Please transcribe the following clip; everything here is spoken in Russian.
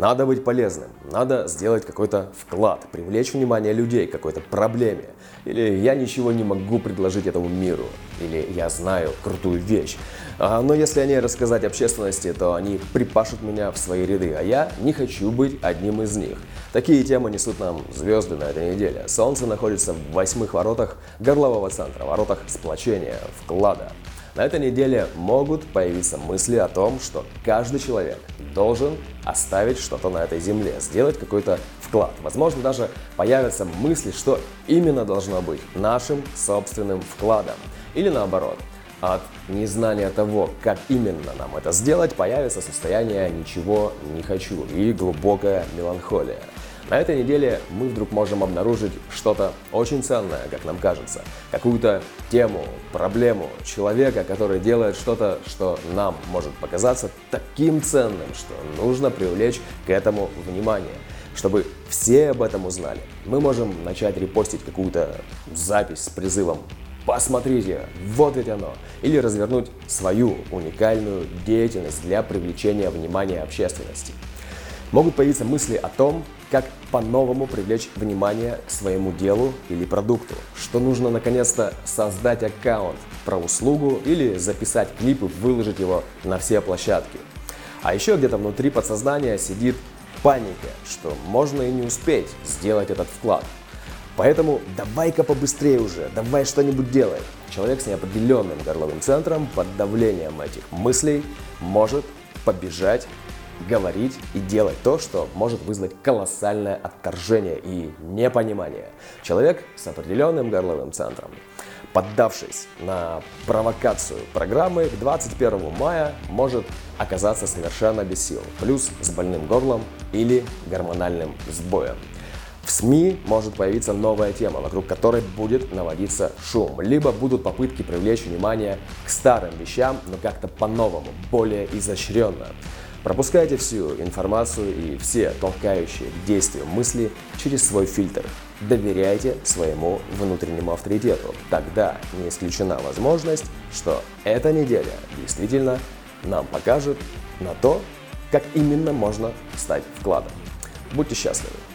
Надо быть полезным, надо сделать какой-то вклад, привлечь внимание людей к какой-то проблеме. Или я ничего не могу предложить этому миру. Или я знаю крутую вещь. А, но если о ней рассказать общественности, то они припашут меня в свои ряды, а я не хочу быть одним из них. Такие темы несут нам звезды на этой неделе. Солнце находится в восьмых воротах горлового центра, воротах сплочения, вклада. На этой неделе могут появиться мысли о том, что каждый человек должен оставить что-то на этой земле, сделать какой-то вклад. Возможно, даже появятся мысли, что именно должно быть нашим собственным вкладом. Или наоборот, от незнания того, как именно нам это сделать, появится состояние «ничего не хочу» и глубокая меланхолия. На этой неделе мы вдруг можем обнаружить что-то очень ценное, как нам кажется. Какую-то тему, проблему человека, который делает что-то, что нам может показаться таким ценным, что нужно привлечь к этому внимание чтобы все об этом узнали. Мы можем начать репостить какую-то запись с призывом Посмотрите, вот ведь оно. Или развернуть свою уникальную деятельность для привлечения внимания общественности. Могут появиться мысли о том, как по-новому привлечь внимание к своему делу или продукту, что нужно наконец-то создать аккаунт про услугу или записать клип и выложить его на все площадки. А еще где-то внутри подсознания сидит паника, что можно и не успеть сделать этот вклад. Поэтому давай-ка побыстрее уже, давай что-нибудь делай. Человек с неопределенным горловым центром под давлением этих мыслей может побежать говорить и делать то, что может вызвать колоссальное отторжение и непонимание. Человек с определенным горловым центром, поддавшись на провокацию программы, к 21 мая может оказаться совершенно без сил, плюс с больным горлом или гормональным сбоем. В СМИ может появиться новая тема, вокруг которой будет наводиться шум. Либо будут попытки привлечь внимание к старым вещам, но как-то по-новому, более изощренно. Пропускайте всю информацию и все толкающие к действию мысли через свой фильтр. Доверяйте своему внутреннему авторитету. Тогда не исключена возможность, что эта неделя действительно нам покажет на то, как именно можно стать вкладом. Будьте счастливы!